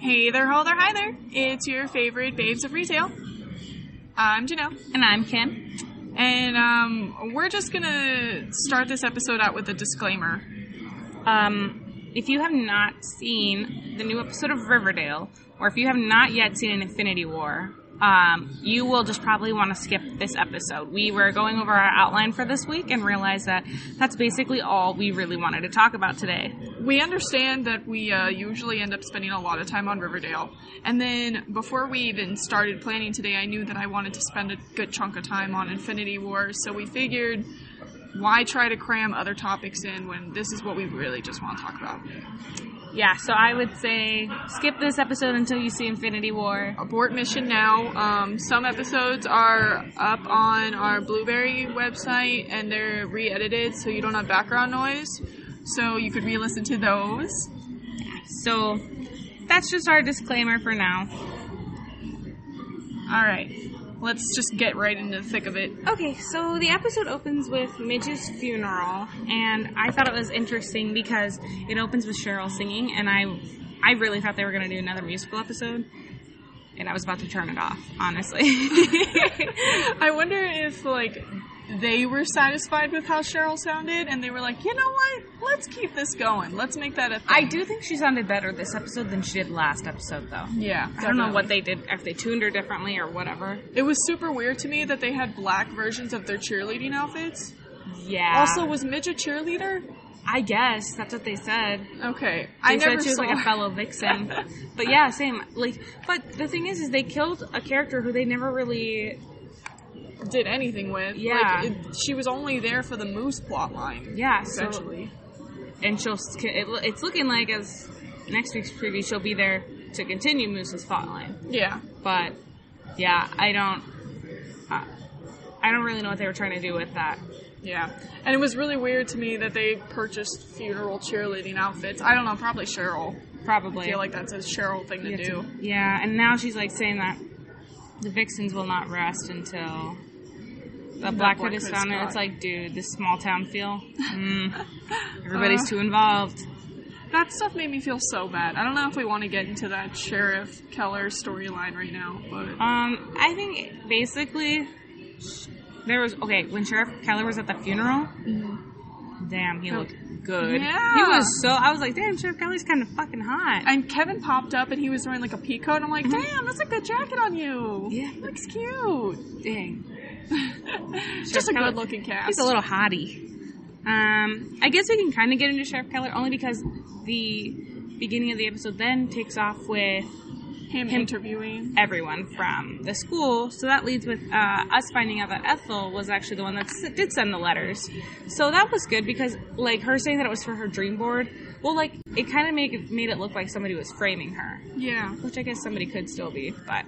Hey there, ho there, hi there. It's your favorite babes of retail. I'm Janelle. And I'm Kim. And um, we're just gonna start this episode out with a disclaimer. Um, if you have not seen the new episode of Riverdale, or if you have not yet seen an Infinity War, um, you will just probably want to skip this episode. We were going over our outline for this week and realized that that's basically all we really wanted to talk about today. We understand that we uh, usually end up spending a lot of time on Riverdale. And then before we even started planning today, I knew that I wanted to spend a good chunk of time on Infinity War, so we figured why try to cram other topics in when this is what we really just want to talk about? Yeah, so I would say skip this episode until you see Infinity War. Abort mission now. Um, some episodes are up on our Blueberry website and they're re edited so you don't have background noise. So you could re listen to those. So that's just our disclaimer for now. Alright, let's just get right into the thick of it. Okay, so the episode opens with Midge's funeral, and I thought it was interesting because it opens with Cheryl singing, and I, I really thought they were going to do another musical episode, and I was about to turn it off, honestly. I wonder if like they were satisfied with how Cheryl sounded, and they were like, you know what? Let's keep this going. Let's make that a thing. I do think she sounded better this episode than she did last episode, though. Yeah, I don't know what they did, if they tuned her differently or whatever. It was super weird to me that they had black versions of their cheerleading outfits. Yeah. Also, was Midge a cheerleader? I guess that's what they said. Okay, They I never said she was like a fellow vixen, but yeah, same. Like, but the thing is, is they killed a character who they never really. Did anything with. Yeah. like, it, she was only there for the Moose plot line. Yeah, so- essentially. And she'll. It, it's looking like as next week's preview, she'll be there to continue Moose's plot line. yeah, But yeah, I don't. Uh, I don't really know what they were trying to do with that. yeah, and it was really weird to me that they purchased funeral cheerleading outfits. I don't know, probably Cheryl. Probably. I feel like that's a Cheryl thing to do. Yeah, and now she's like saying that the vixens will not rest until the Black Hood is found. And it's like, dude, this small town feel. Mm, everybody's too involved. That stuff made me feel so bad. I don't know if we want to get into that Sheriff Keller storyline right now, but Um, I think basically there was okay when Sheriff Keller was at the funeral. Damn, he looked good. Yeah. he was so. I was like, damn, Sheriff Keller's kind of fucking hot. and Kevin popped up and he was wearing like a pea coat. And I'm like, damn, that's a good jacket on you. Yeah. looks cute. Dang. Just a good looking cast. He's a little hottie. Um, I guess we can kind of get into Sheriff Keller only because the beginning of the episode then takes off with him, him- interviewing. everyone from the school. So that leads with uh, us finding out that Ethel was actually the one that s- did send the letters. So that was good because, like, her saying that it was for her dream board. Well, like, it kind of made made it look like somebody was framing her, Yeah. which I guess somebody could still be, but.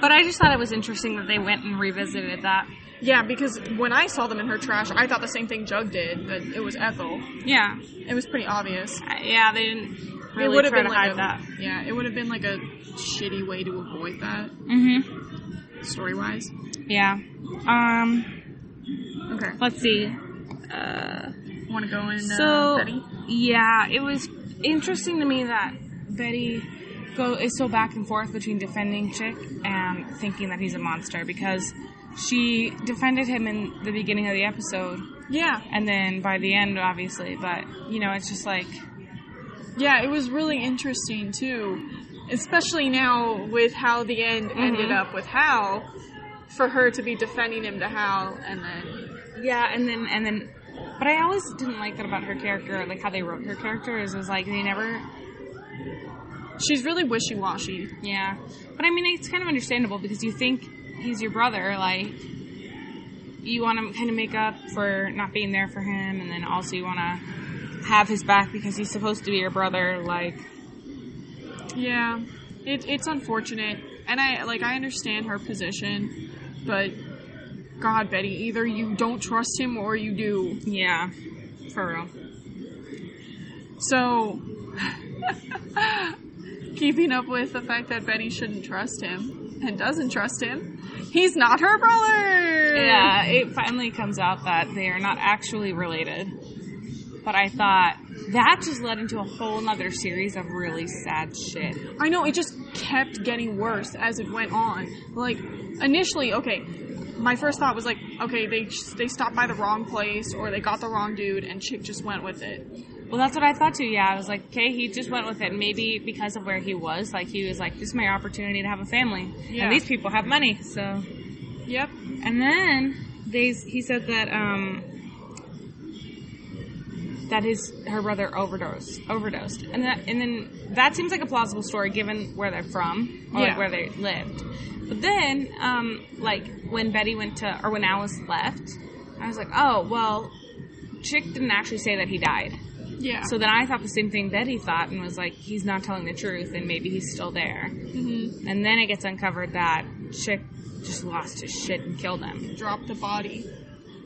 But I just thought it was interesting that they went and revisited that. Yeah, because when I saw them in her trash, I thought the same thing Jug did, that it was Ethel. Yeah, It was pretty obvious. Uh, yeah, they didn't it really would have try been to like hide a, that. Yeah, it would have been like a shitty way to avoid that, Mm-hmm. story wise. Yeah. Um. Okay. Let's see. Uh. Want to go in, uh, So Betty? yeah, it was interesting to me that Betty go is so back and forth between defending Chick and thinking that he's a monster because she defended him in the beginning of the episode Yeah. and then by the end, obviously. But you know, it's just like Yeah, it was really interesting too, especially now with how the end mm-hmm. ended up with Hal, for her to be defending him to Hal, and then yeah, and then and then. But I always didn't like that about her character, like how they wrote her character. Is was like they never she's really wishy washy. Yeah, but I mean, it's kind of understandable because you think he's your brother, like you want to kind of make up for not being there for him, and then also you want to have his back because he's supposed to be your brother. Like, Yeah, it, it's unfortunate, and I like I understand her position, but God, Betty, either you don't trust him or you do. yeah, for real. So, keeping up with the fact that Betty shouldn't trust him and doesn't trust him, he's not her brother. Yeah, it finally comes out that they are not actually related. But I thought that just led into a whole nother series of really sad shit. I know it just kept getting worse as it went on. Like initially, okay, my first thought was like, okay, they they stopped by the wrong place or they got the wrong dude, and chick just went with it. Well, that's what I thought too. Yeah, I was like, okay, he just went with it. Maybe because of where he was, like he was like, this is my opportunity to have a family, Yeah. and these people have money, so. Yep. And then they he said that um that his her brother overdosed overdosed, and that and then that seems like a plausible story given where they're from or Yeah. like where they lived. But then um like when Betty went to or when Alice left, I was like, oh well, Chick didn't actually say that he died. Yeah. So then I thought the same thing Betty thought and was like, he's not telling the truth and maybe he's still there. hmm And then it gets uncovered that Chick just lost his shit and killed him. dropped the body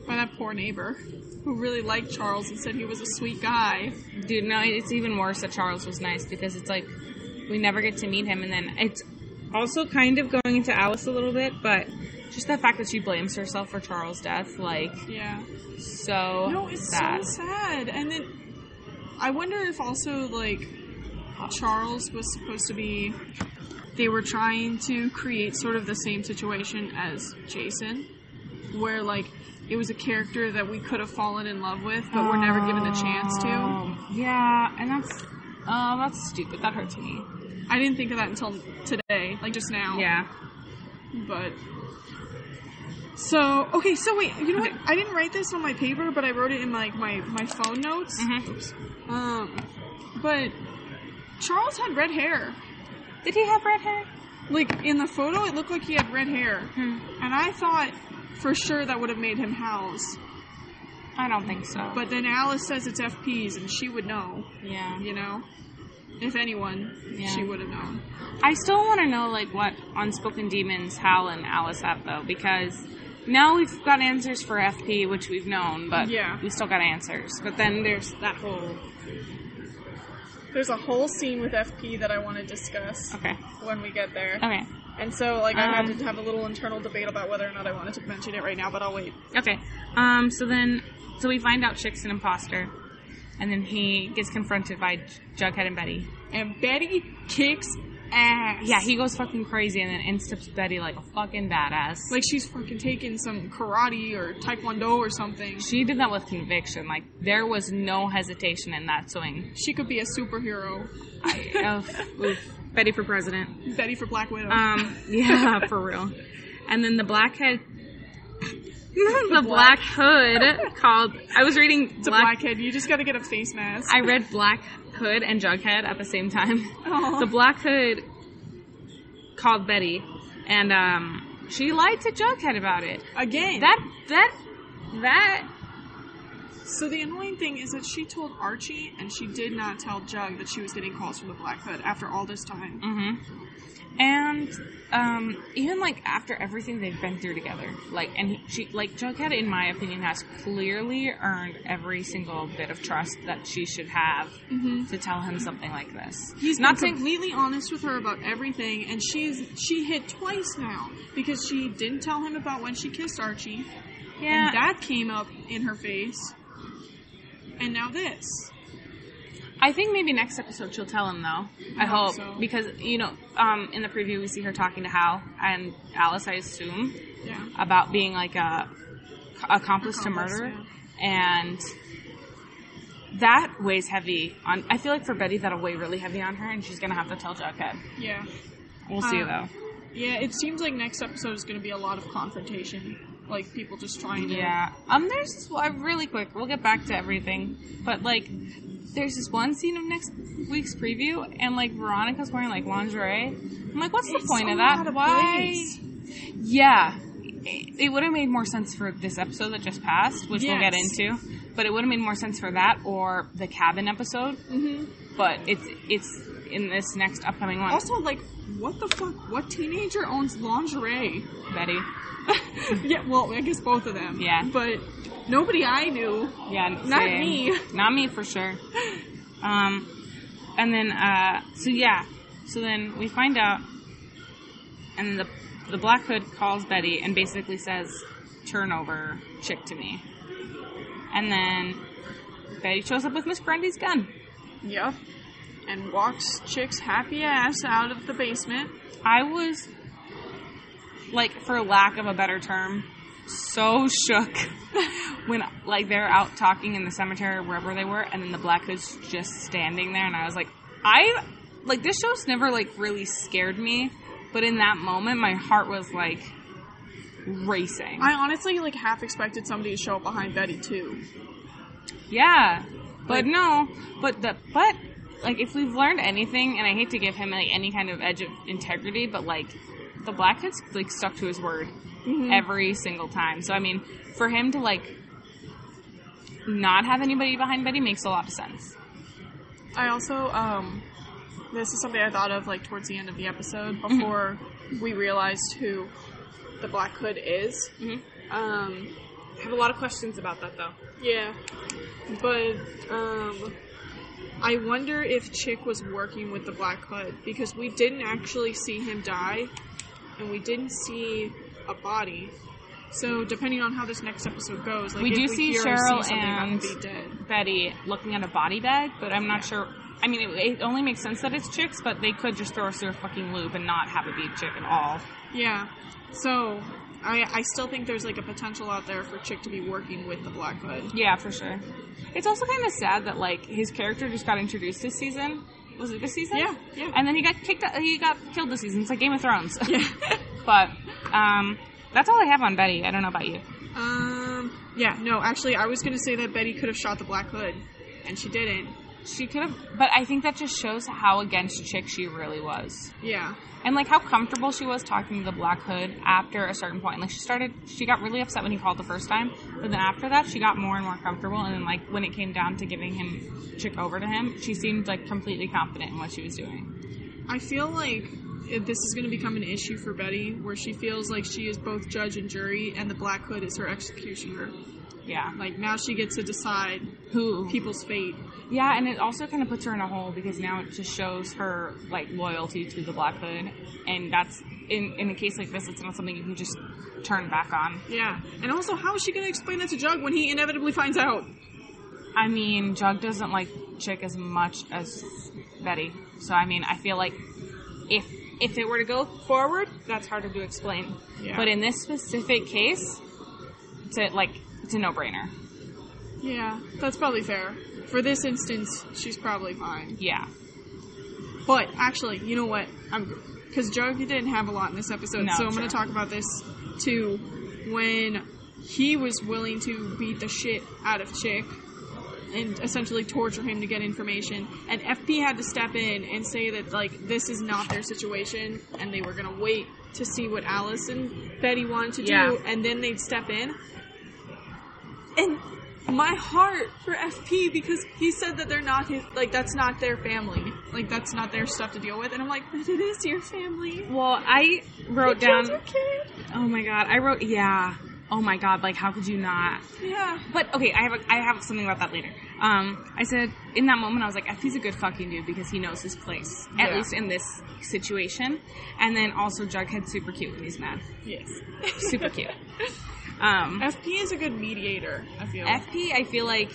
by that poor neighbor who really liked Charles and said he was a sweet guy. Dude, no, it's even worse that Charles was nice because it's like we never get to meet him, and then it's also kind of going into Alice a little bit, but just the fact that she blames herself for Charles' death, like Yeah. so No, it's sad. so sad. And then I wonder if also like Charles was supposed to be they were trying to create sort of the same situation as Jason where like it was a character that we could have fallen in love with but were never given the chance to. Oh, Yeah, and that's oh, that's stupid. That hurts me. I didn't think of that until today, like just now. Yeah. But so okay, so wait, you know what? I didn't write this on my paper, but I wrote it in like my my phone notes. Mhm. Oops. Um, but Charles had red hair. Did he have red hair? Like in the photo, it looked like he had red hair, Hmm. and I thought for sure that would have made him Hal's. I don't think so. But then Alice says it's FP's, and she would know. yeah. You know, if anyone, Yeah. she would have known. I still want to know like what unspoken demons Hal and Alice have though, because now we've got answers for FP, which we've known, but Yeah. we still got answers. But then there's that whole There's a whole scene with FP that I want to discuss okay, when we get there. okay, And so, like, I Um, had to have a little internal debate about whether or not I wanted to mention it right now, but I'll wait. okay. Um, so then so we find out Chick's an imposter, and then he gets confronted by Jughead and Betty. And Betty kicks ass. Yeah, he goes fucking crazy and then insteps Betty like a fucking badass. like she's fucking taking some karate or taekwondo or something. she did that with conviction. Like there was no hesitation in that swing. She could be a superhero. I, oof, oof. Betty for president. Betty for Black Widow. Um, yeah, for real. And then the blackhead, the black hood called. I was reading it's a black. blackhead. You just gotta get a face mask. I read Black Hood and Jughead at the same time. Aw. The Black Hood called Betty, and um, she lied to Jughead about it. Again. That that that. so the annoying thing is that she told Archie, and she did not tell Jug that she was getting calls from the Black Hood after all this time. hmm And um, even like after everything they've been through together, like and he, she like Jughead, in my opinion, has clearly earned every single bit of trust that she should have Mm-hmm. to tell him something like this. He's not completely honest with her about everything, and she's she hit twice now because she didn't tell him about when she kissed Archie, yeah. and that came up in her face, and now this. I think maybe next episode she'll tell him though. I, I hope hope so. because you know, um, in the preview we see her talking to Hal and Alice, I assume, Yeah. about being like a accomplice to Accomplice, murder, and that weighs heavy on. I feel like for Betty that'll weigh really heavy on her, and she's gonna have to tell Jughead. Yeah. We'll see Uh, though. Yeah. It seems like next episode is going to be a lot of confrontation, like people just trying to. Yeah. Um. There's this one really quick. We'll get back to everything, but like, there's this one scene of next week's preview, and like Veronica's wearing like lingerie. I'm like, what's the It's point so of that? Why? place. Yeah. It, it would have made more sense for this episode that just passed, which we'll get into. But it would have made more sense for that or the cabin episode. hmm But it's it's in this next upcoming one. Also, like, what the fuck? What teenager owns lingerie? Betty. yeah. Well, I guess both of them. Yeah. But nobody I knew. Yeah, Not same. me. Not me for sure. Um, and then uh, so yeah, so then we find out, and the the Black Hood calls Betty and basically says, "Turn over chick to me," and then Betty shows up with Miss Grundy's gun. Yep. And walks Chick's happy ass out of the basement. I was, like, for lack of a better term, so shook when, like, they're out talking in the cemetery or wherever they were, and then the Black Hood's just standing there, and I was like, I, like, this show's never, like, really scared me, but in that moment, my heart was, like, racing. I honestly like half expected somebody to show up behind Betty too. Yeah, but Like- no, but the but like if we've learned anything, and I hate to give him like any kind of edge of integrity, but like the black Blackhead's like stuck to his word every single time. So I mean, for him to like not have anybody behind Betty makes a lot of sense. I also um this is something I thought of like towards the end of the episode before we realized who the Black Hood is. Mhm. Um I have a lot of questions about that though. yeah. But um I wonder if Chick was working with the Black Hood because we didn't actually see him die and we didn't see a body. So depending on how this next episode goes, like We if do we see Cheryl see something about him and-. Betty looking at a body bag, but I'm not sure. I mean, it, it only makes sense that it's chicks, but they could just throw us through a fucking loop and not have it be a chick at all. Yeah. So I I still think there's like a potential out there for Chick to be working with the Black Hood. Yeah, for sure. It's also kind of sad that like his character just got introduced this season. Was it this season? Yeah, yeah. And then he got kicked. Out, he got killed this season. It's like Game of Thrones. Yeah. but um, that's all I have on Betty. I don't know about you. um. Yeah. No. Actually, I was gonna say that Betty could have shot the Black Hood, and she didn't. She could have, but I think that just shows how against Chick she really was, Yeah. and like how comfortable she was talking to the Black Hood after a certain point. Like she started, she got really upset when he called the first time, but then after that, she got more and more comfortable. And then like when it came down to giving him Chick over to him, she seemed like completely confident in what she was doing. I feel like this is going to become an issue for Betty, where she feels like she is both judge and jury, and the Black Hood is her executioner. Yeah, Like now she gets to decide who people's fate. Yeah, and it also kind of puts her in a hole because now it just shows her like loyalty to the Black Hood, and that's in in a case like this, it's not something you can just turn back on. Yeah. And also, how is she going to explain that to Jug when he inevitably finds out? I mean, Jug doesn't like Chick as much as Betty, so I mean, I feel like if if it were to go forward, that's harder to explain. Yeah. But in this specific case, it's a, like it's a no brainer. Yeah, that's probably fair. For this instance, she's probably fine. Yeah. But actually, you know what? I'm because Jug didn't have a lot in this episode, No, so I'm going to talk about this too. When he was willing to beat the shit out of Chick and essentially torture him to get information, and FP had to step in and say that like this is not their situation, and they were going to wait to see what Alice and Betty wanted to Yeah. do, and then they'd step in. And my heart for FP because he said that they're not his like that's not their family. Like that's not their stuff to deal with. And I'm like, but it is your family. Well, I wrote down. kid. Oh my god, I wrote yeah. Oh my god, like how could you not? Yeah. But okay, I have a, I have something about that later. Um, I said in that moment I was like, FP's a good fucking dude because he knows his place, at least in this situation. And then also Jughead's super cute when he's mad, Yes. super cute. Um, FP is a good mediator. I feel. FP, I feel like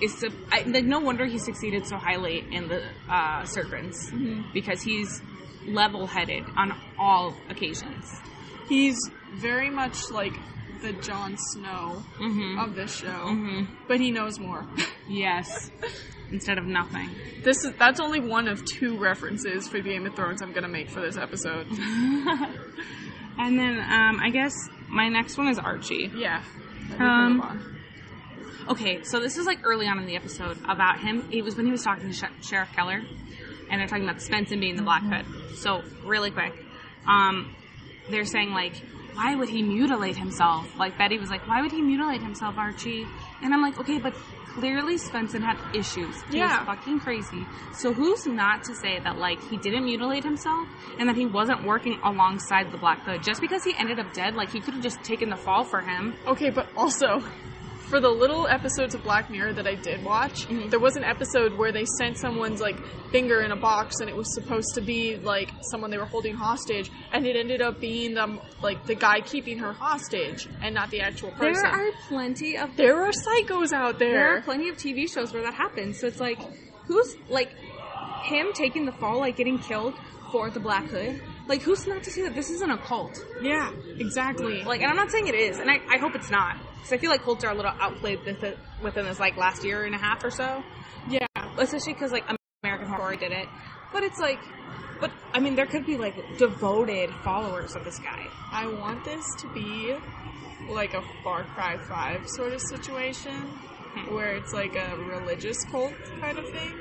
is su- I, like no wonder he succeeded so highly in the uh, Serpents because he's level-headed on all occasions. He's very much like the Jon Snow Mm-hmm. of this show, Mm-hmm. but he knows more. Yes, instead of nothing. this is that's only one of two references for Game of Thrones I'm gonna make for this episode. And then um, I guess my next one is Archie. yeah. Um. Okay, so this is like early on in the episode about him. It was when he was talking to Sh- Sheriff Keller, and they're talking about Svenson being the Black Hood. So really quick, um, they're saying like, why would he mutilate himself? Like Betty was like, why would he mutilate himself, Archie? And I'm like, okay, but clearly Svenson had issues. He Yeah. was fucking crazy. So who's not to say that like he didn't mutilate himself and that he wasn't working alongside the Black Hood? Just because he ended up dead, like he could have just taken the fall for him. Okay, but also, for the little episodes of Black Mirror that I did watch, Mhm. there was an episode where they sent someone's like finger in a box, and it was supposed to be like someone they were holding hostage, and it ended up being them like the guy keeping her hostage, and not the actual person. There are plenty of There are psychos out there. there are plenty of TV shows where that happens. So it's like, who's like him taking the fall, like getting killed for the Black Hood? Like, who's not to say that this isn't a cult? yeah, exactly. Like, and I'm not saying it is, and I, I hope it's not, because I feel like cults are a little outplayed within this like last year and a half or so. yeah, especially because like American Horror Story did it. But it's like, but I mean, there could be like devoted followers of this guy. I want this to be like a Far Cry 5 sort of situation hmm. where it's like a religious cult kind of thing.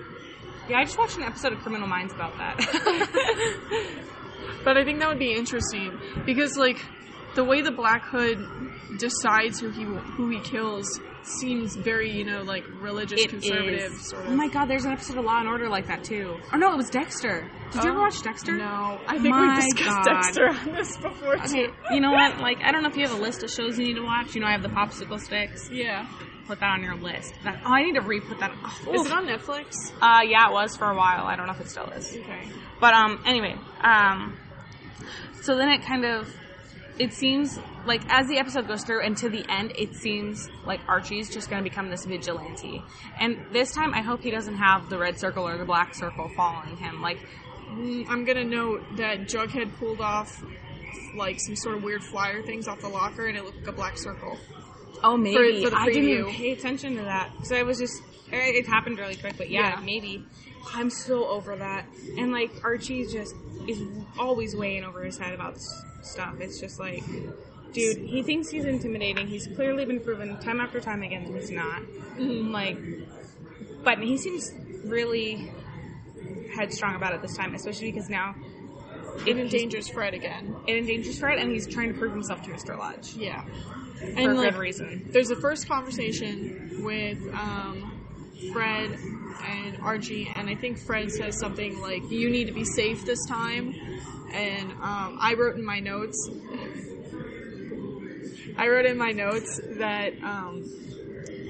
Yeah, I just watched an episode of Criminal Minds about that. But I think that would be interesting because like the way the Black Hood decides who he who he kills seems very, you know, like religious It conservative is. sort Oh my god, there's an episode of Law and Order like that too. Oh no, it was Dexter. Did you ever Oh, watch Dexter? No, I think My we've discussed God. Dexter on this before Okay, you know what? Like, I don't know if you have a list of shows you need to watch. You know, I have the popsicle sticks. Yeah. Put that on your list. That, oh, I need to re-put that. Oh, Is it on Netflix? Uh, yeah, it was for a while. I don't know if it still is. Okay. But um, anyway, um, so then it kind of, it seems like as the episode goes through and to the end, it seems like Archie's just going to become this vigilante. And this time, I hope he doesn't have the red circle or the black circle following him. Like, Mm, I'm gonna note that Jughead pulled off like some sort of weird flyer things off the locker, and it looked like a black circle. oh, maybe for the I didn't even pay attention to that. because I was just, it it happened really quick. But yeah, Yeah. maybe. I'm so over that. And like Archie just is always weighing over his head about s- stuff. It's just like, dude, he thinks he's intimidating. He's clearly been proven time after time again that he's not. Like, but he seems really headstrong about it this time, especially because now It endangers Fred again. it endangers Fred, and he's trying to prove himself to Mr. Lodge Yeah. for And a like, reason. there's a first conversation with um, Fred and Archie, and I think Fred says something like, "You need to be safe this time." And um, I wrote in my notes, I wrote in my notes that um,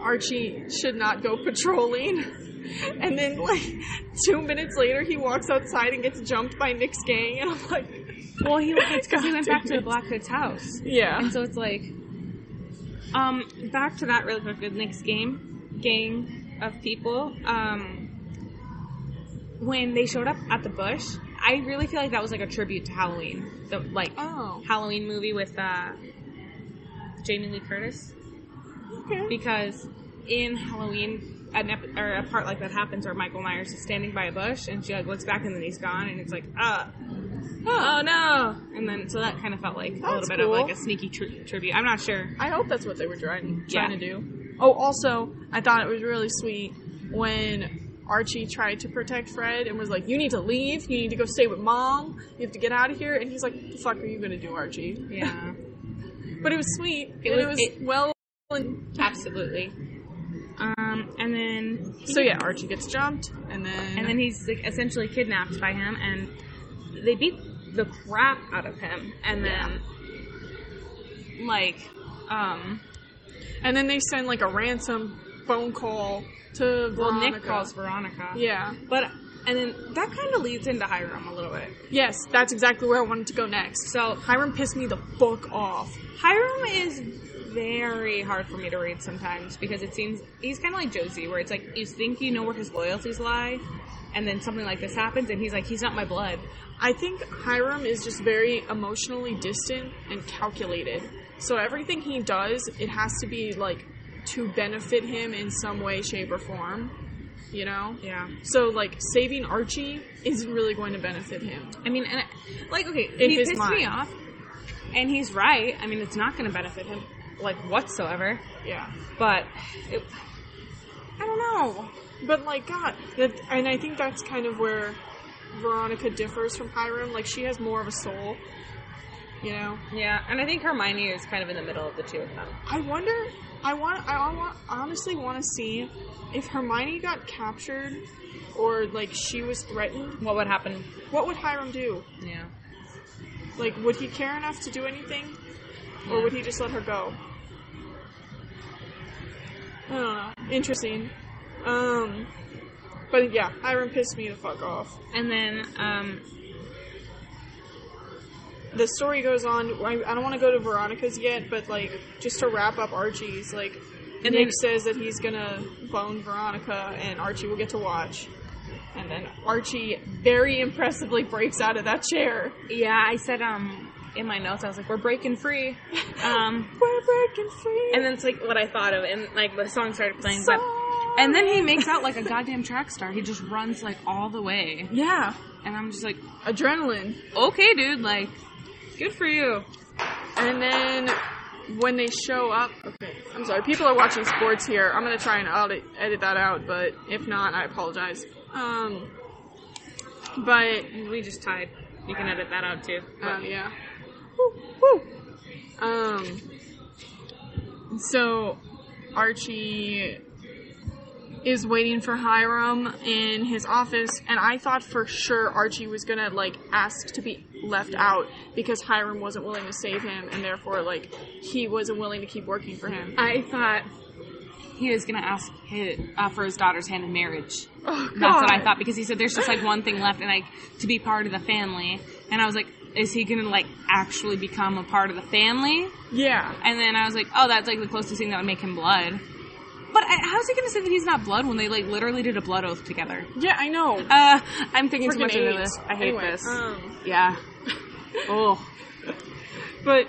Archie should not go patrolling. And then, like two minutes later, he walks outside and gets jumped by Nick's gang, and I'm like, Well, he it's because he went back to the Black Hood's house. "Yeah, And so it's like, um, back to that really quick with Nick's game, gang of people. Um, when they showed up at the bush, I really feel like that was like a tribute to Halloween, the like oh, Halloween movie with uh, Jamie Lee Curtis, okay, because in Halloween. An ep- or a part like that happens where Michael Myers is standing by a bush and she like looks back and then he's gone and it's like ah oh no and then so that kind of felt like a little That's bit of like a sneaky tri- tribute i'm not sure I hope that's what they were trying Yeah. trying to do. Oh, also, I thought it was really sweet when Archie tried to protect Fred and was like, "You need to leave. You need to go stay with mom. You have to get out of here." And he's like, "What the fuck are you gonna do, Archie?" yeah But it was sweet. It and was- it was it- well. And absolutely um and then so yeah, Archie gets jumped, and then and then he's like essentially kidnapped by him and they beat the crap out of him and then like um and then they send like a ransom phone call to well nick Veronica. calls veronica Yeah. but and then that kind of leads into hiram a little bit Yes, that's exactly where I wanted to go next. so Hiram pissed me the fuck off. Hiram is very hard for me to read sometimes because it seems he's kind of like Josie, where it's like you think you know where his loyalties lie, and then something like this happens, and he's like, he's not my blood. I think Hiram is just very emotionally distant and calculated. So everything he does, it has to be like to benefit him in some way, shape, or form. You know? Yeah, So like saving Archie isn't really going to benefit him. I mean, and like okay, In he his pissed me mind. off, and he's right. I mean, it's not going to benefit him like whatsoever. Yeah. But it, I don't know. But like God, that, and I think that's kind of where Veronica differs from Hiram. Like she has more of a soul. You know? Yeah, and I think Hermione is kind of in the middle of the two of them. I wonder. I want. I want, honestly want to see if Hermione got captured, or like she was threatened. What would happen? What would Hiram do? Yeah. Like, would he care enough to do anything, or would he just let her go? I don't know. Interesting. Um, but yeah, Hiram pissed me the fuck off. And then, um, The story goes on. I, I don't want to go to Veronica's yet, but like just to wrap up Archie's, like And Nick then- says that he's gonna bone Veronica, and Archie will get to watch. And then Archie very impressively breaks out of that chair. yeah, I said, um, in my notes, I was like, we're breaking free. Um, We're breaking free. and then it's like what I thought of, and like the song started playing, but. And then he makes out like a goddamn track star. He just runs like all the way. yeah, And I'm just like, adrenaline. okay, dude, like, good for you. And then when they show up, okay, I'm sorry, people are watching sports here. I'm gonna try and edit, edit that out, but if not, I apologize. Um, but We just tied. You can edit that out too. uh, yeah, woo, woo. Um, so Archie is waiting for Hiram in his office, and I thought for sure Archie was gonna like ask to be left out because Hiram wasn't willing to save him, and therefore like he wasn't willing to keep working for him. I thought he was gonna ask his, uh, for his daughter's hand in marriage. Oh, That's what I thought because he said there's just like one thing left and like to be part of the family. And I was like, is he gonna like actually become a part of the family? Yeah, And then I was like, oh, that's like the closest thing that would make him blood. But how's he gonna say that he's not blood when they like literally did a blood oath together? yeah, I know. Uh, I'm thinking too Freaking much into this. I hate Anyway, this. Um, yeah. Oh. But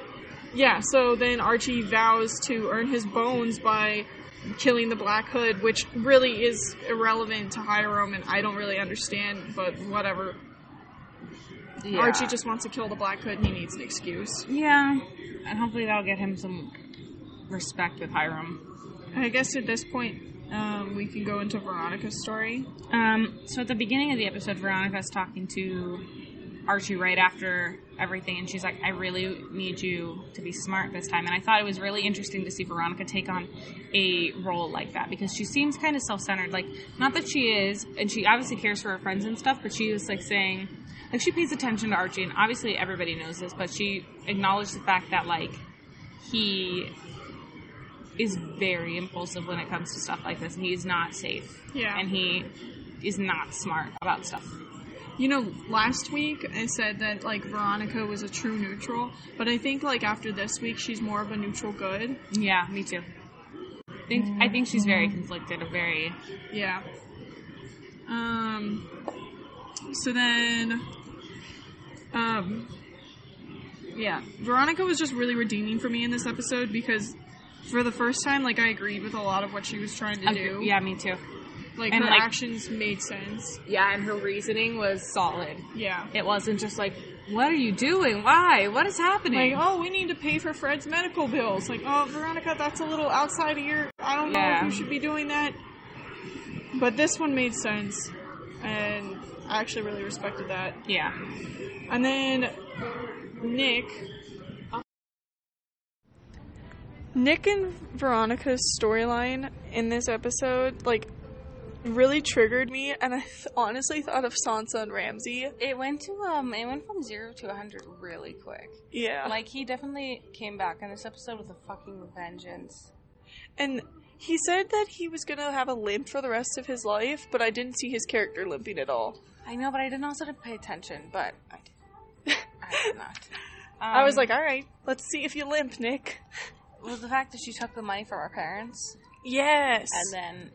yeah, so then Archie vows to earn his bones by killing the Black Hood, which really is irrelevant to Hiram, and I don't really understand, but whatever. Yeah. Archie just wants to kill the Black Hood, and he needs an excuse. Yeah. And hopefully that'll get him some respect with Hiram. I guess at this point, um, we can go into Veronica's story. Um, so at the beginning of the episode, Veronica's talking to Archie right after everything, and she's like, I really need you to be smart this time. And I thought it was really interesting to see Veronica take on a role like that because she seems kind of self centered. Like, not that she is, and she obviously cares for her friends and stuff, but she was like saying, like, she pays attention to Archie, and obviously everybody knows this, but she acknowledged the fact that, like, he is very impulsive when it comes to stuff like this, and he's not safe. Yeah. And he is not smart about stuff. You know, last week I said that like Veronica was a true neutral, but I think like after this week she's more of a neutral good. Yeah, me too. I think I think she's very conflicted, a very Yeah. Um. So then, um, yeah, Veronica was just really redeeming for me in this episode because for the first time, like I agreed with a lot of what she was trying to do. yeah, me too. like and, her like- actions made sense. Yeah, and her reasoning was solid. Yeah. It wasn't just like, "What are you doing? Why? What is happening?" Like, oh, we need to pay for Fred's medical bills. Like, oh, Veronica, that's a little outside of your. I don't know Yeah. if you should be doing that. But this one made sense, and I actually really respected that. yeah. And then Nick. Nick and Veronica's storyline in this episode, like, really triggered me, and I th- honestly thought of Sansa and Ramsay. It went to um, it went from zero to hundred really quick. Yeah. Like he definitely came back in this episode with a fucking vengeance. and he said that he was gonna have a limp for the rest of his life, but I didn't see his character limping at all. I know, but I didn't also pay attention. But I did. I did not. I was Um, like, alright, let's see if you limp, Nick. Was the fact that she took the money from her parents Yes. and then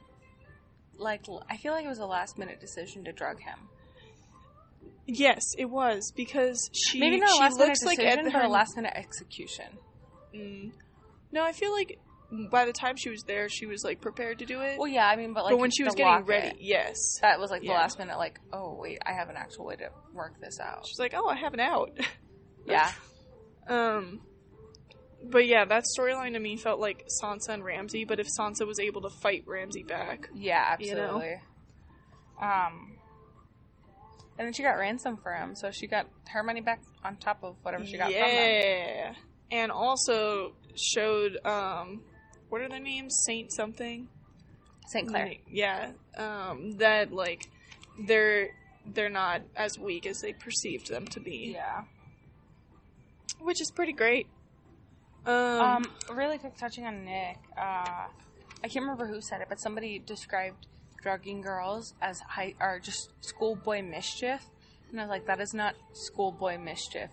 like l- I feel like it was a last minute decision to drug him. yes, it was, because she, Maybe not a she last minute looks like decision, Ed but a her- last minute execution. Mm. No, I feel like by the time she was there, she was like prepared to do it. Well, yeah, I mean, but like but when she was the getting locket, ready, yes, that was like the Yeah. last minute. Like, oh wait, I have an actual way to work this out. she's like, "Oh, I have an out." Yeah, um, but yeah, that storyline to me felt like Sansa and Ramsay. But if Sansa was able to fight Ramsay back, yeah, You know? absolutely. Um, and then she got ransom for him, so she got her money back on top of whatever she got from them. yeah, and also showed um, what are their names? Saint something. St. Clair. Yeah, um, that like they're they're not as weak as they perceived them to be, Yeah. which is pretty great. Um, Um, really quick touching on Nick. Uh, I can't remember who said it, but somebody described drugging girls as high or just schoolboy mischief, and I was like, that is not schoolboy mischief.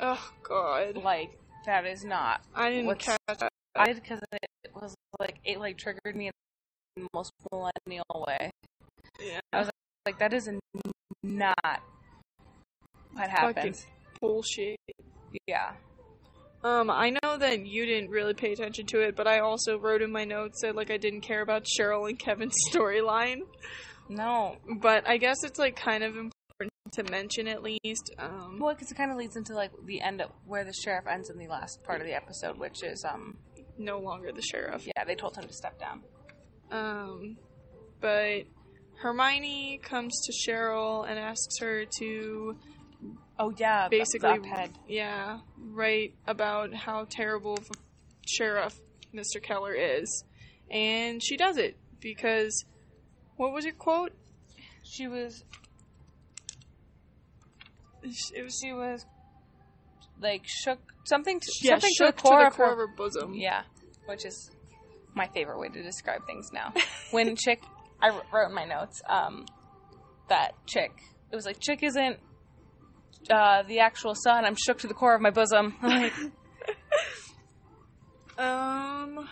Oh God, Like that is not. I didn't catch that. I did because it was like it like triggered me in the most millennial way. Yeah. I was like, that is not what happens. Bullshit. Yeah. Um, I know that you didn't really pay attention to it, but I also wrote in my notes that like I didn't care about Cheryl and Kevin's storyline. No. But I guess it's like kind of important to mention at least. Um, Well, because it kind of leads into like the end of where the sheriff ends in the last part of the episode, which is um no longer the sheriff. yeah they told him to step down. Um, but Hermione comes to Cheryl and asks her to Oh yeah, basically, yeah, write about how terrible of a sheriff Mr. Keller is, and she does it because what was your quote? She was It was she was like shook something to, yeah, something shook to the core, to the core of of her her bosom. Yeah, which is my favorite way to describe things now. when Chick, I wrote in my notes um, that Chick, it was like Chick isn't uh, the actual sun, I'm shook to the core of my bosom. Like, Um,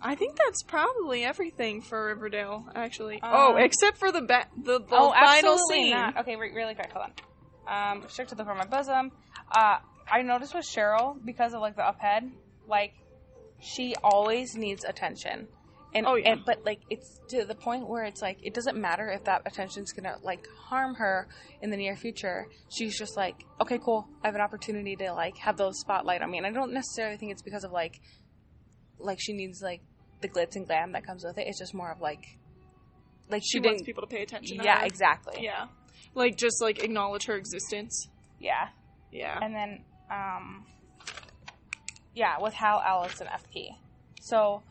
I think that's probably everything for Riverdale. Actually, Um, oh, except for the ba- the, the oh, final scene. not. Okay, re- really quick, hold on. Um, shook to the core of my bosom. Uh, I noticed with Cheryl because of like the up head, like she always needs attention. And, Oh, yeah. and but like it's to the point where it's like it doesn't matter if that attention's gonna like harm her in the near future. She's just like, okay, cool. I have an opportunity to like have those spotlight on me, and I don't necessarily think it's because of like, like she needs like the glitz and glam that comes with it. It's just more of like, like She she, wants people to pay attention. to Yeah, her. exactly. Yeah, like just like acknowledge her existence. Yeah. Yeah. And then, um, yeah, with Hal, Alice, and FP. So,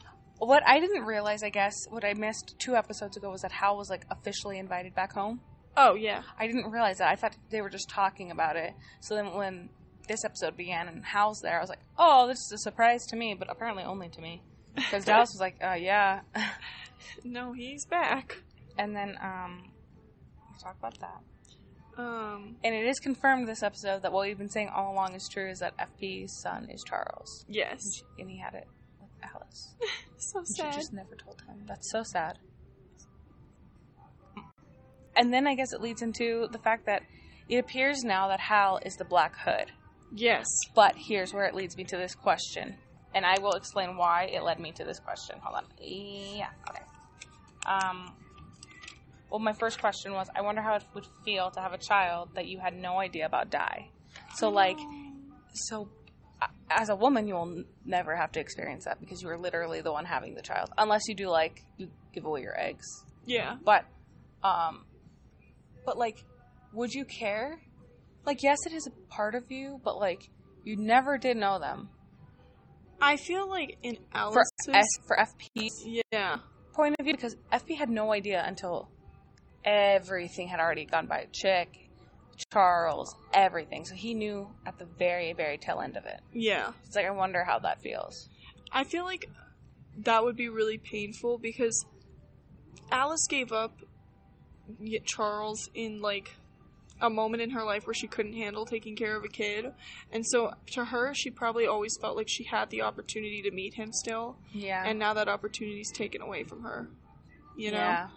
what I didn't realize, I guess, what I missed two episodes ago was that Hal was like officially invited back home. oh yeah. I didn't realize that. I thought they were just talking about it. So then, when this episode began and Hal's there, I was like, "Oh, this is a surprise to me," but apparently only to me, because Dallas was like, "Uh, yeah." No, he's back. and then, um, let's talk about that. Um. And it is confirmed this episode that what we've been saying all along is true: is that FP's son is Charles. Yes. and he had it Alice. So sad. She just never told him. That's so sad. And then I guess it leads into the fact that it appears now that Hal is the Black Hood. Yes. But here's where it leads me to this question. And I will explain why it led me to this question. Hold on. Yeah, okay. Um, well, my first question was I wonder how it would feel to have a child that you had no idea about die. So, like, so as a woman, you will n- never have to experience that because you are literally the one having the child. Unless you do, like, you give away your eggs. Yeah. But, um, but like, would you care? Like, yes, it is a part of you, but like, you never did know them. I feel like in For Alice's S for FP's yeah. point of view, because FP had no idea until everything had already gone by. Chick, Charles, everything. So he knew at the very, very tail end of it. Yeah. It's like I wonder how that feels. I feel like that would be really painful because Alice gave up Charles in like a moment in her life where she couldn't handle taking care of a kid. And so to her, she probably always felt like she had the opportunity to meet him still. Yeah. And now that opportunity's taken away from her. You know? Yeah.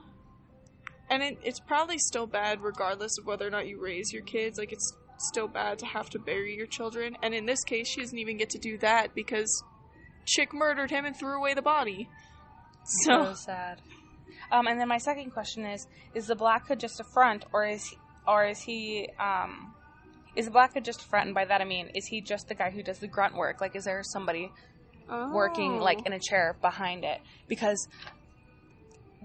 And it, it's probably still bad regardless of whether or not you raise your kids. Like, it's still bad to have to bury your children. And in this case, she doesn't even get to do that because Chick murdered him and threw away the body. So So, sad. Um, and then my second question is: Is the Black Hood just a front, or is he, or is he um, is the Black Hood just a front? And by that I mean, is he just the guy who does the grunt work? Like, is there somebody working Oh. like in a chair behind it? Because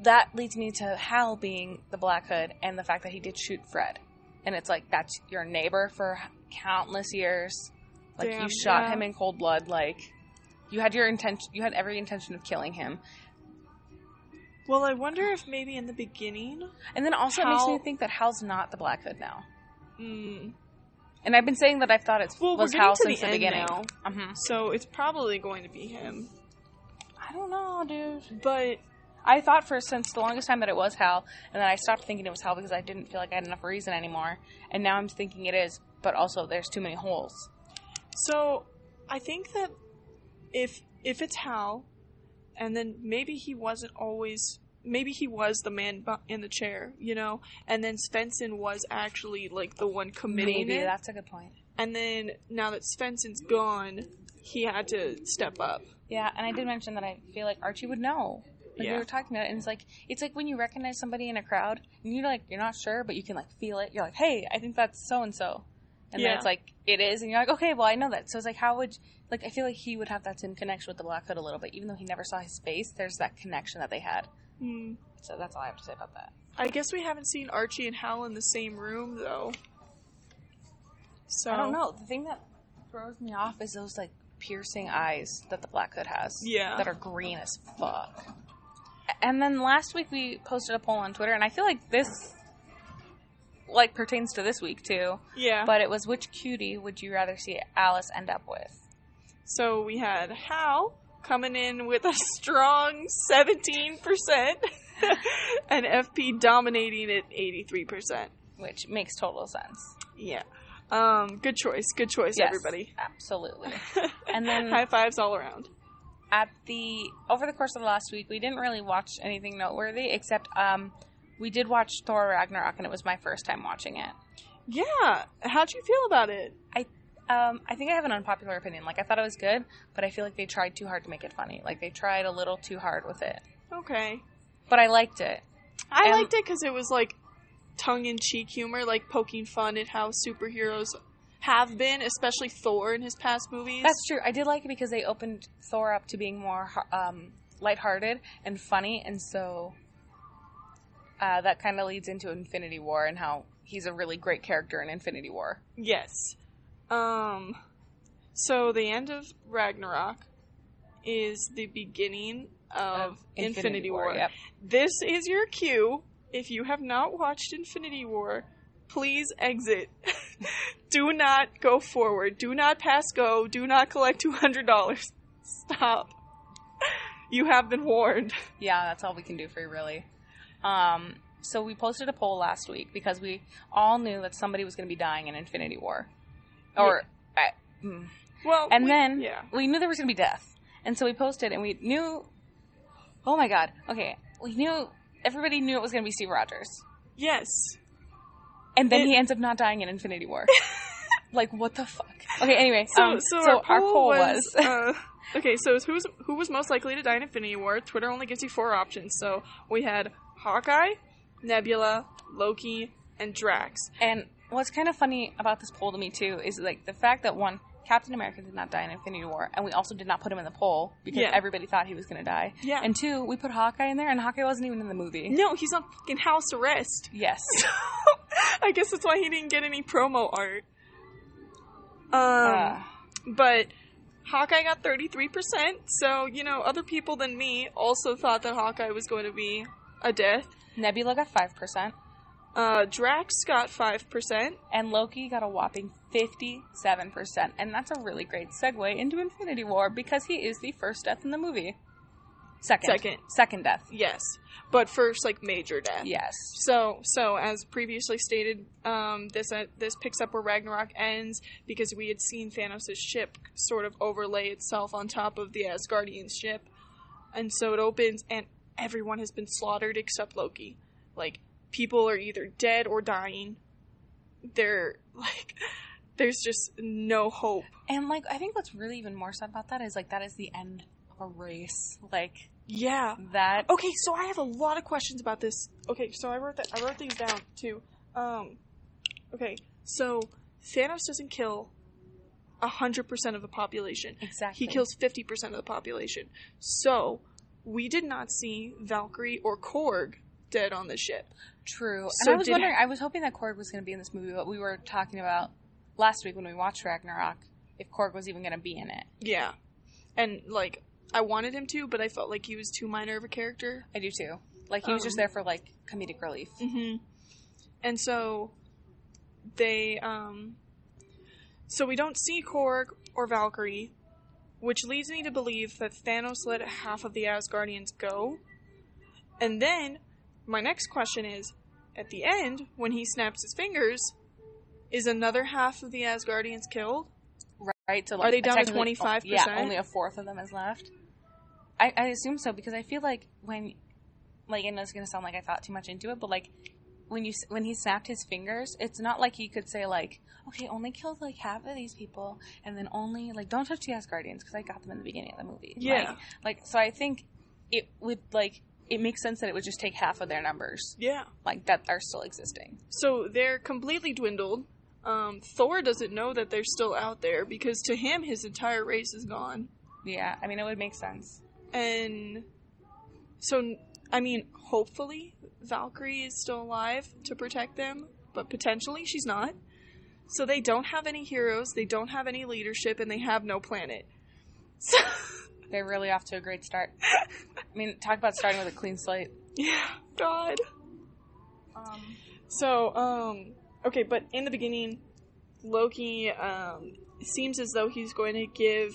that leads me to Hal being the Black Hood and the fact that he did shoot Fred, and it's like that's your neighbor for countless years. Like Damn, you shot yeah. him in cold blood. Like you had your intention. You had every intention of killing him. Well, I wonder if maybe in the beginning. And then also it makes me think that Hal's not the Black Hood now. Mm, And I've been saying that I thought it Well, was Hal the since the, end beginning. Mhm. so it's probably going to be him. I don't know, dude. But I thought for since the longest time that it was Hal, and then I stopped thinking it was Hal because I didn't feel like I had enough reason anymore. And now I'm thinking it is, but also there's too many holes. so I think that if if it's Hal, and then maybe he wasn't always maybe he was the man in the chair, you know, and then Svenson was actually like the one committing Maybe it, that's a good point. and then now that Svenson's gone, he had to step up. Yeah, and I did mention that I feel like Archie would know. Like Yeah. we were talking about it, and it's like it's like when you recognize somebody in a crowd, and you're like you're not sure, but you can like feel it. You're like, hey, I think that's so and so, and then it's like it is, and you're like, okay, well I know that. So it's like, how would like I feel like he would have that same connection with the Black Hood a little bit, even though he never saw his face. There's that connection that they had. Hmm. So that's all I have to say about that. I guess we haven't seen Archie and Hal in the same room though. So I don't know. The thing that throws me off is those like piercing eyes that the Black Hood has. Yeah. That are green as fuck. And then last week we posted a poll on Twitter, and I feel like this like pertains to this week too. Yeah. But it was which cutie would you rather see Alice end up with? So we had Hal coming in with a strong 17%, and FP dominating at 83%. Which makes total sense. Yeah. Um, good choice. Good choice, Yes, everybody. Absolutely. And then- high fives all around. At the over the course of the last week, we didn't really watch anything noteworthy except um we did watch Thor Ragnarok and it was my first time watching it. Yeah. How'd you feel about it? I um I think I have an unpopular opinion. Like I thought it was good, but I feel like they tried too hard to make it funny. Like they tried a little too hard with it. Okay. But I liked it. I And- liked it because it was like tongue in cheek humor, like poking fun at how superheroes have been, especially Thor in his past movies. That's true. I did like it because they opened Thor up to being more um lighthearted and funny and so uh, that kind of leads into Infinity War and how he's a really great character in Infinity War. Yes. Um so the end of Ragnarok is the beginning of, Infinity, War. Yep. This is your cue. If you have not watched Infinity War, please exit. Do not go forward. Do not pass go. Do not collect $200. Stop. You have been warned. Yeah, that's all we can do for you, really. Um, so we posted a poll last week because we all knew that somebody was going to be dying in Infinity War, or I, mm. Well, and we- then yeah. we knew there was going to be death, and so we posted, and we knew. Oh my god! Okay, we knew everybody knew it was going to be Steve Rogers, Yes. And then It- he ends up not dying in Infinity War. like what the fuck? Okay, anyway, So, um, so, our, poll was, was uh, okay. So who's who was most likely to die in Infinity War? Twitter only gives you four options. So we had Hawkeye, Nebula, Loki, and Drax. And what's kind of funny about this poll to me too is like the fact that one, Captain America did not die in Infinity War, and we also did not put him in the poll because Yeah. everybody thought he was going to die. Yeah. And two, we put Hawkeye in there, and Hawkeye wasn't even in the movie. No, he's on fucking house arrest. Yes. I guess that's why he didn't get any promo art. Um, Uh, but Hawkeye got thirty three percent. So you know, other people than me also thought that Hawkeye was going to be a death. Nebula got five percent, Uh, Drax got five percent. and Loki got a whopping fifty-seven percent, and that's a really great segue into Infinity War because he is the first death in the movie. Second. Second. Second death. Yes, but first, like major death. Yes. So, so as previously stated, um, this uh, this picks up where Ragnarok ends because we had seen Thanos' ship sort of overlay itself on top of the Asgardian ship, and so it opens and everyone has been slaughtered except Loki. Like people are either dead or dying. They're like, there's just no hope. And like, I think what's really even more sad about that is like that is the end of a race. Like Yeah. that. Okay, so I have a lot of questions about this. Okay, so I wrote that I wrote these down too. Um, okay, so Thanos doesn't kill hundred percent of the population. Exactly. He kills fifty percent of the population. So we did not see Valkyrie or Korg dead on the ship. True. And I was wondering, I was hoping that Korg was going to be in this movie, but we were talking about last week when we watched Ragnarok if Korg was even going to be in it. Yeah, and like I wanted him to, but I felt like he was too minor of a character. I do too. Like he was just Um, there for like comedic relief. hmm And so they um so we don't see Korg or Valkyrie which leads me to believe that Thanos let half of the Asgardians go. And then, my next question is at the end, when he snaps his fingers, is another half of the Asgardians killed? Right? So like, Are they down to 25%? Yeah, only a fourth of them is left. I, I assume so because I feel like when, like, and it's gonna sound like I thought too much into it, but like, when you when he snapped his fingers, it's not like he could say like, okay, only kill like half of these people, and then only like don't touch the Asgardians because I got them in the beginning of the movie. Yeah. Like, like so I think it would like it makes sense that it would just take half of their numbers Yeah. like that are still existing. So they're completely dwindled. Um, Thor doesn't know that they're still out there because to him, his entire race is gone. Yeah, I mean it would make sense. And so, I mean, hopefully Valkyrie is still alive to protect them, but potentially she's not. So they don't have any heroes, they don't have any leadership, and they have no planet. So, They're really off to a great start. I mean, talk about starting with a clean slate. yeah, God. Um, So, um, okay, but in the beginning, Loki, um, seems as though he's going to give,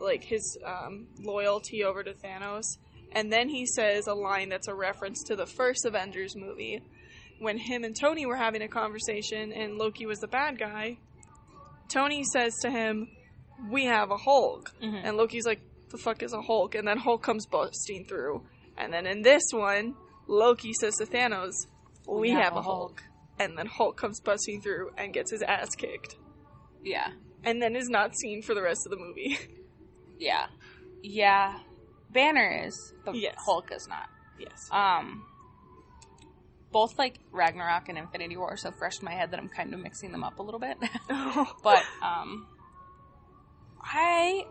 like, his, um, loyalty over to Thanos. And then he says a line that's a reference to the first Avengers movie. When him and Tony were having a conversation and Loki was the bad guy, Tony says to him, We have a Hulk. Mhm. And Loki's like, The fuck is a Hulk? And then Hulk comes busting through. And then in this one, Loki says to Thanos, We, have, a Hulk. And then Hulk comes busting through and gets his ass kicked. yeah, And then is not seen for the rest of the movie. yeah, yeah. Banner is, but Yes. Hulk is not. yes. Um, both like Ragnarok and Infinity War are so fresh in my head that I'm kind of mixing them up a little bit. but um, I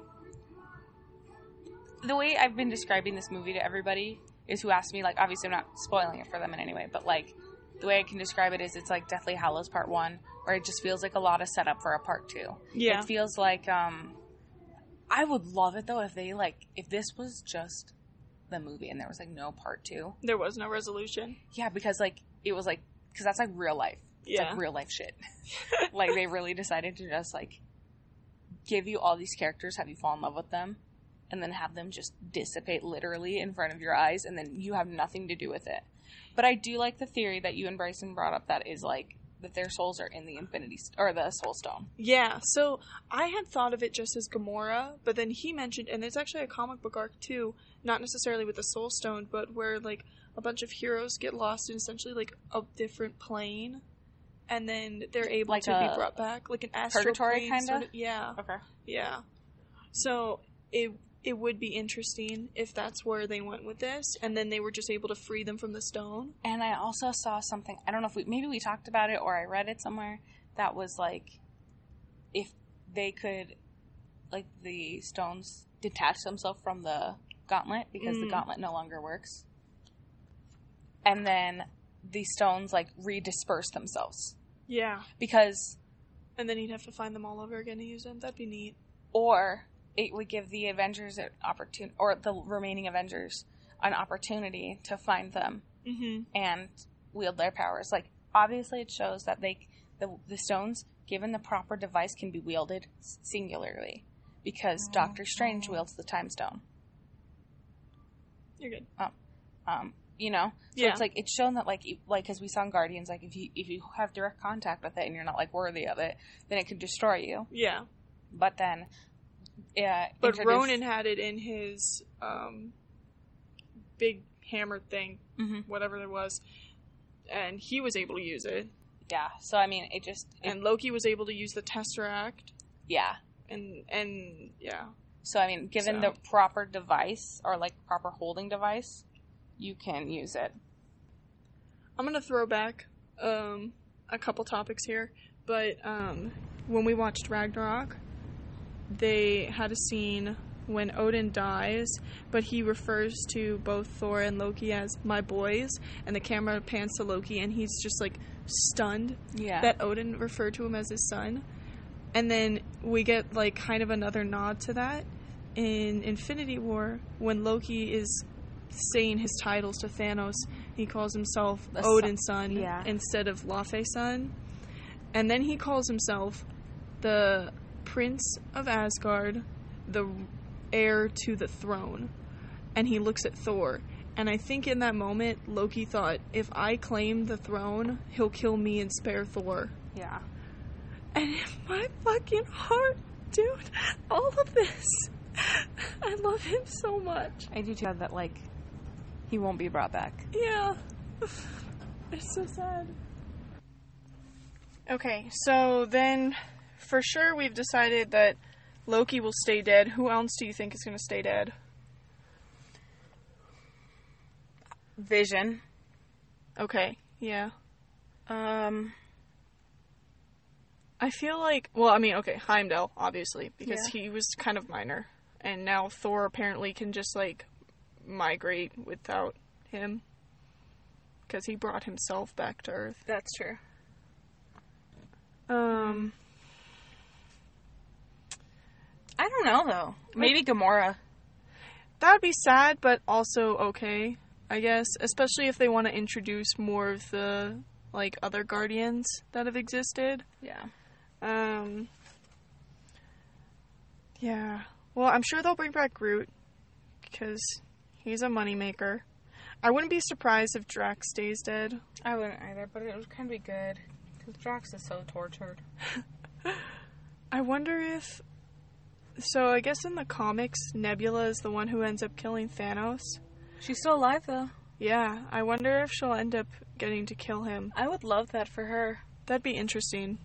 the way I've been describing this movie to everybody is who asked me like obviously I'm not spoiling it for them in any way, but like the way I can describe it is it's like Deathly Hallows Part One, where it just feels like a lot of setup for a Part Two. yeah. It feels like um I would love it though if they like if this was just the movie and there was like no part 2. There was no resolution. Yeah, because like it was like cuz that's like real life. It's Yeah. like real life shit. like they really decided to just like give you all these characters, have you fall in love with them and then have them just dissipate literally in front of your eyes and then you have nothing to do with it. But I do like the theory that you and Bryson brought up that is like that their souls are in the infinity st- or the soul stone. Yeah, so I had thought of it just as Gamora, but then he mentioned, and it's actually a comic book arc too, not necessarily with the Soul Stone, but where like a bunch of heroes get lost in essentially like a different plane, and then they're able Like to be brought back, like an astral purgatory plane kinda? sort of- Yeah, Okay. yeah. So it it would be interesting if that's where they went with this, and then they were just able to free them from the stone. And I also saw something. I don't know if we maybe we talked about it or I read it somewhere that was like if they could like the stones detach themselves from the gauntlet because the Mm. gauntlet no longer works. And then the stones like redisperse themselves Yeah, because and then he'd have to find them all over again to use them. That'd be neat. or it would give the Avengers an opportunity or the remaining Avengers an opportunity to find them Mm-hmm. and wield their powers. Like obviously, it shows that they the the stones, given the proper device, can be wielded singularly, because Doctor Strange wields the Time Stone. You're good. Um, you know, so Yeah. it's like it's shown that like like because we saw in Guardians, like if you if you have direct contact with it and you're not like worthy of it, then it could destroy you. Yeah. But then, yeah, But introduce- Ronan had it in his um, big hammer thing, Mhm. whatever it was, and he was able to use it. yeah. So I mean, it just it- And Loki was able to use the Tesseract, yeah. and and yeah, So I mean, given So- the proper device or like proper holding device, you can use it. I'm gonna throw back um, a couple topics here, but um, when we watched Ragnarok, they had a scene when Odin dies, but he refers to both Thor and Loki as my boys, and the camera pans to Loki, and he's just like stunned Yeah. that Odin referred to him as his son. And then we get like kind of another nod to that in Infinity War when Loki is saying his titles to Thanos. He calls himself The son- Odin's son yeah. instead of Laufey's son. And then he calls himself the Prince of Asgard, the heir to the throne. And he looks at Thor. And I think in that moment, Loki thought, if I claim the throne, he'll kill me and spare Thor. Yeah. And in my fucking heart, dude, all of this, I love him so much. I do too. That like he won't be brought back. Yeah. It's so sad. Okay, so then for sure we've decided that Loki will stay dead. Who else do you think is going to stay dead? Vision. Okay, yeah. Um. I feel like, well, I mean, okay, Heimdall, obviously, because Yeah. he was kind of minor. And now Thor apparently can just, like, migrate without him. Because he brought himself back to Earth. That's true. Um, I don't know though. Maybe Gamora. that would be sad, but also okay, I guess. Especially if they want to introduce more of the, like, other Guardians that have existed. Yeah. Um, yeah. Well, I'm sure they'll bring back Groot because he's a moneymaker. I wouldn't be surprised if Drax stays dead. I wouldn't either, but it would kind of be good because Drax is so tortured. I wonder if. So, I guess in the comics, Nebula is the one who ends up killing Thanos. She's still alive though. Yeah, I wonder if she'll end up getting to kill him. I would love that for her. That'd be interesting.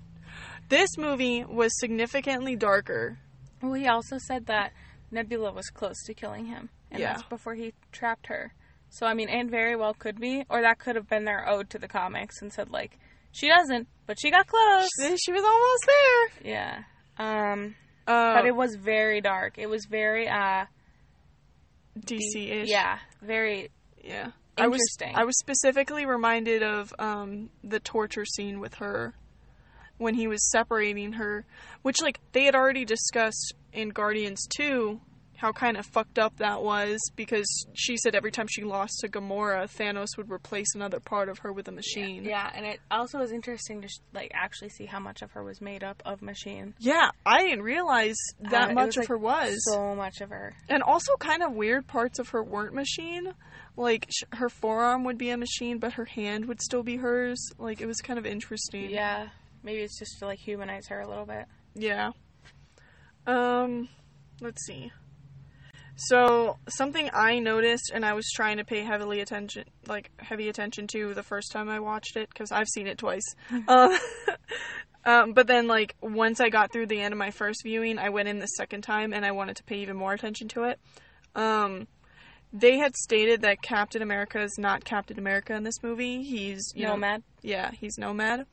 This movie was significantly darker. Well, he also said that Nebula was close to killing him, and Yeah. that's before he trapped her. So I mean, and very well could be, or that could have been their ode to the comics and said like, she doesn't, but she got close. She was almost there. Yeah. Um, Uh, but it was very dark. It was very uh DC ish. Yeah, very Yeah. I was Interesting. I was specifically reminded of um the torture scene with her when he was separating her, which like they had already discussed in Guardians 2 how kind of fucked up that was because she said every time she lost to Gamora, Thanos would replace another part of her with a machine. Yeah, and it also was interesting to sh- like actually see how much of her was made up of machine. Yeah, I didn't realize that Uh, much was, of like, her was. So much of her. And also, kind of weird parts of her weren't machine. Like, sh- her forearm would be a machine, but her hand would still be hers. Like, it was kind of interesting. Yeah, maybe it's just to like humanize her a little bit. Yeah. Um, let's see. So, something I noticed and I was trying to pay heavily attention, like, heavy attention to the first time I watched it, because I've seen it twice. um, um, but then, like, once I got through the end of my first viewing, I went in the second time and I wanted to pay even more attention to it. Um, they had stated that Captain America is not Captain America in this movie. He's, you know, Nomad. yeah, he's Nomad.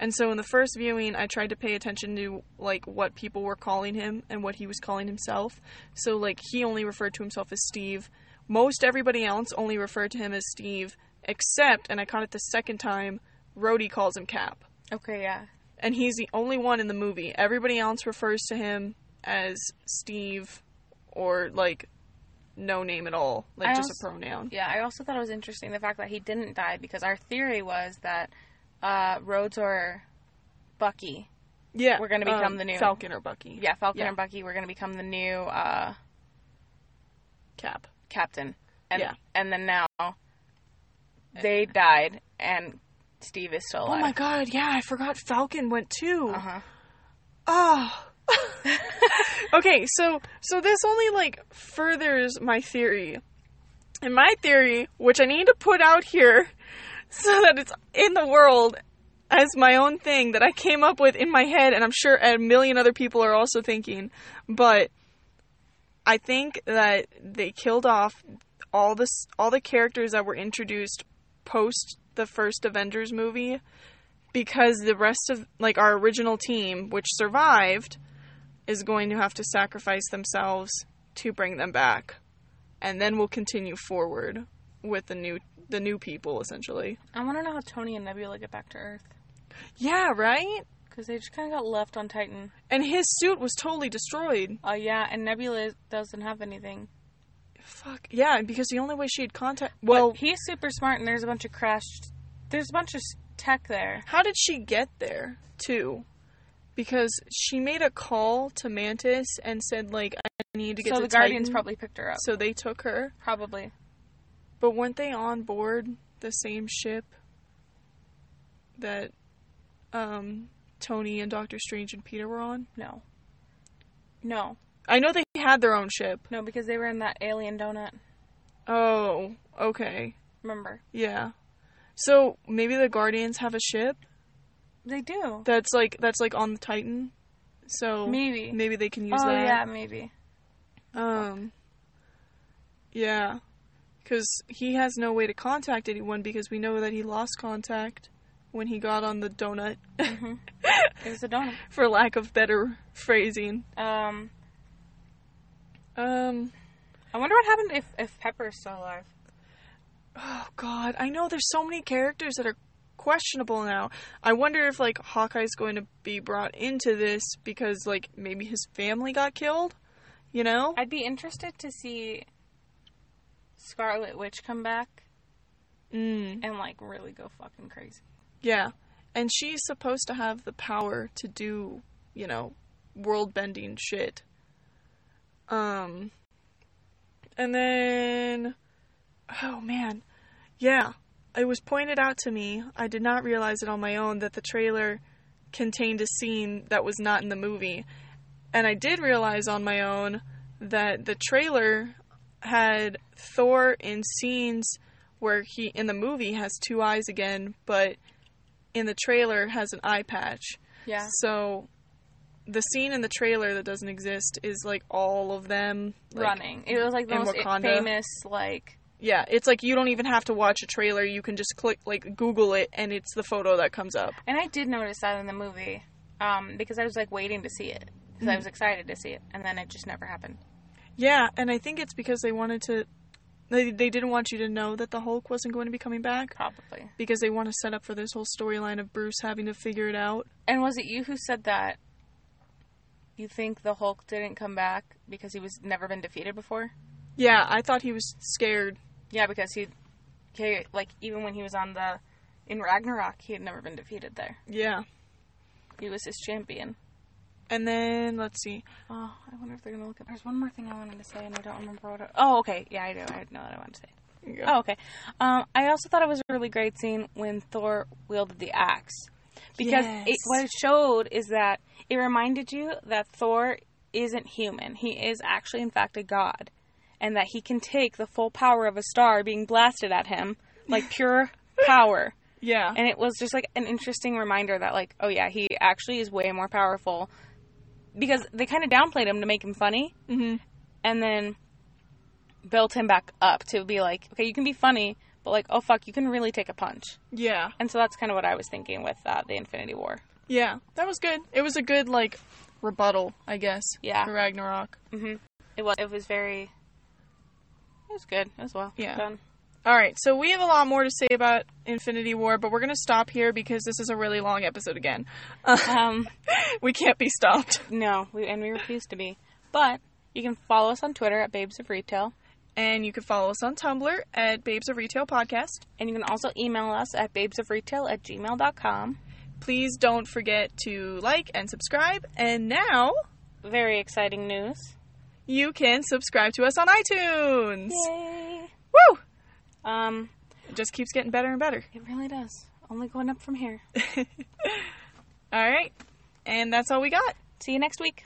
And so in the first viewing, I tried to pay attention to like what people were calling him and what he was calling himself. So like he only referred to himself as Steve. Most everybody else only referred to him as Steve, except, and I caught it the second time, Rhodey calls him Cap. Okay, yeah. And he's the only one in the movie. Everybody else refers to him as Steve or like no name at all, like I just also- a pronoun. Yeah, I also thought it was interesting the fact that he didn't die because our theory was that uh, Rhodes or Bucky, Yeah, We're gonna become um, the new- Falcon or Bucky. yeah, Falcon Yeah. and Bucky, were going to become the new uh, Cap. captain. And, Yeah. And then now they died and Steve is still alive. Oh my god, yeah, I forgot Falcon went too. Uh huh. Oh. okay, so so this only like furthers my theory. And my theory, which I need to put out here so that it's in the world as my own thing that I came up with in my head and I'm sure a million other people are also thinking, but I think that they killed off all this all the characters that were introduced post the first Avengers movie because the rest of like our original team which survived is going to have to sacrifice themselves to bring them back. And then we'll continue forward with the new the new people essentially I want to know how Tony and Nebula get back to Earth yeah right because they just kind of got left on Titan. and his suit was totally destroyed Oh yeah, and Nebula doesn't have anything. fuck yeah because the only way she had contact well But he's super smart, and there's a bunch of crashed. There's a bunch of tech there. how did she get there too because she made a call to mantis and said like i need to get so to the Guardians probably picked her up. So they took her. Probably. But weren't they on board the same ship that um, Tony and Doctor Strange and Peter were on? No. No. I know they had their own ship. No, because they were in that alien donut. Oh, okay. Remember? Yeah. So maybe the Guardians have a ship They do. that's like that's like on the Titan. So Maybe. maybe they can use that. oh that. yeah, maybe. Um. Yeah, because he has no way to contact anyone because we know that he lost contact when he got on the donut, It was a donut. for lack of better phrasing. Um, Um. I wonder what happened if if Pepper is still alive. Oh God, I know there's so many characters that are questionable now. I wonder if like Hawkeye's going to be brought into this because like maybe his family got killed. You know? I'd be interested to see Scarlet Witch come back Mm. and like really go fucking crazy. Yeah. And she's supposed to have the power to do, you know, world bending shit. Um and then oh man. Yeah. It was pointed out to me, I did not realize it on my own that the trailer contained a scene that was not in the movie. And I did realize on my own that the trailer had Thor in scenes where he in the movie has two eyes again, but in the trailer has an eye patch. Yeah. So the scene in the trailer that doesn't exist is like all of them like, Running. It was like the most Wakanda. famous like Yeah, it's like you don't even have to watch a trailer. You can just click like Google it and it's the photo that comes up. and I did notice that in the movie. Um, because I was like waiting to see it. Because I was excited to see it. And then it just never happened. Yeah, and I think it's because they wanted to they they didn't want you to know that the Hulk wasn't going to be coming back Probably. because they want to set up for this whole storyline of Bruce having to figure it out. And was it you who said that you think the Hulk didn't come back because he was never been defeated before? Yeah, I thought he was scared. Yeah, because he, he like even when he was on the in Ragnarok, he had never been defeated there. Yeah. He was his champion. And then let's see. Oh, I wonder if they're gonna look at. There's one more thing I wanted to say, and I don't remember what. It, oh, okay, yeah, I do. I know what I wanted to say. Go. Oh, okay. Um, I also thought it was a really great scene when Thor wielded the axe because it, what it showed is that it reminded you that Thor isn't human. He is actually, in fact, a god, and that he can take the full power of a star being blasted at him, like pure power. Yeah. And it was just like an interesting reminder that, like, oh yeah, he actually is way more powerful because they kind of downplayed him to make him funny hmm and then built him back up to be like, okay, you can be funny, but like, oh fuck, you can really take a punch. Yeah. And so that's kind of what I was thinking with uh, the Infinity War. Yeah. That was good. It was a good like rebuttal, I guess. Yeah. For Ragnarok. Mm-hmm. It was. It was very. It was good as well. Yeah. Done. All right, so we have a lot more to say about Infinity War, but we're going to stop here because this is a really long episode again. Um, we can't be stopped. no, we, and we refuse to be. But you can follow us on Twitter at Babes of Retail, And you can follow us on Tumblr at Babes of Retail Podcast. and you can also email us at babesofretail at gmail.com. Please don't forget to like and subscribe. And now Very exciting news. you can subscribe to us on iTunes. Yay! Woo! Um, It just keeps getting better and better. it really does. Only going up from here. All right, and that's all we got. See you next week.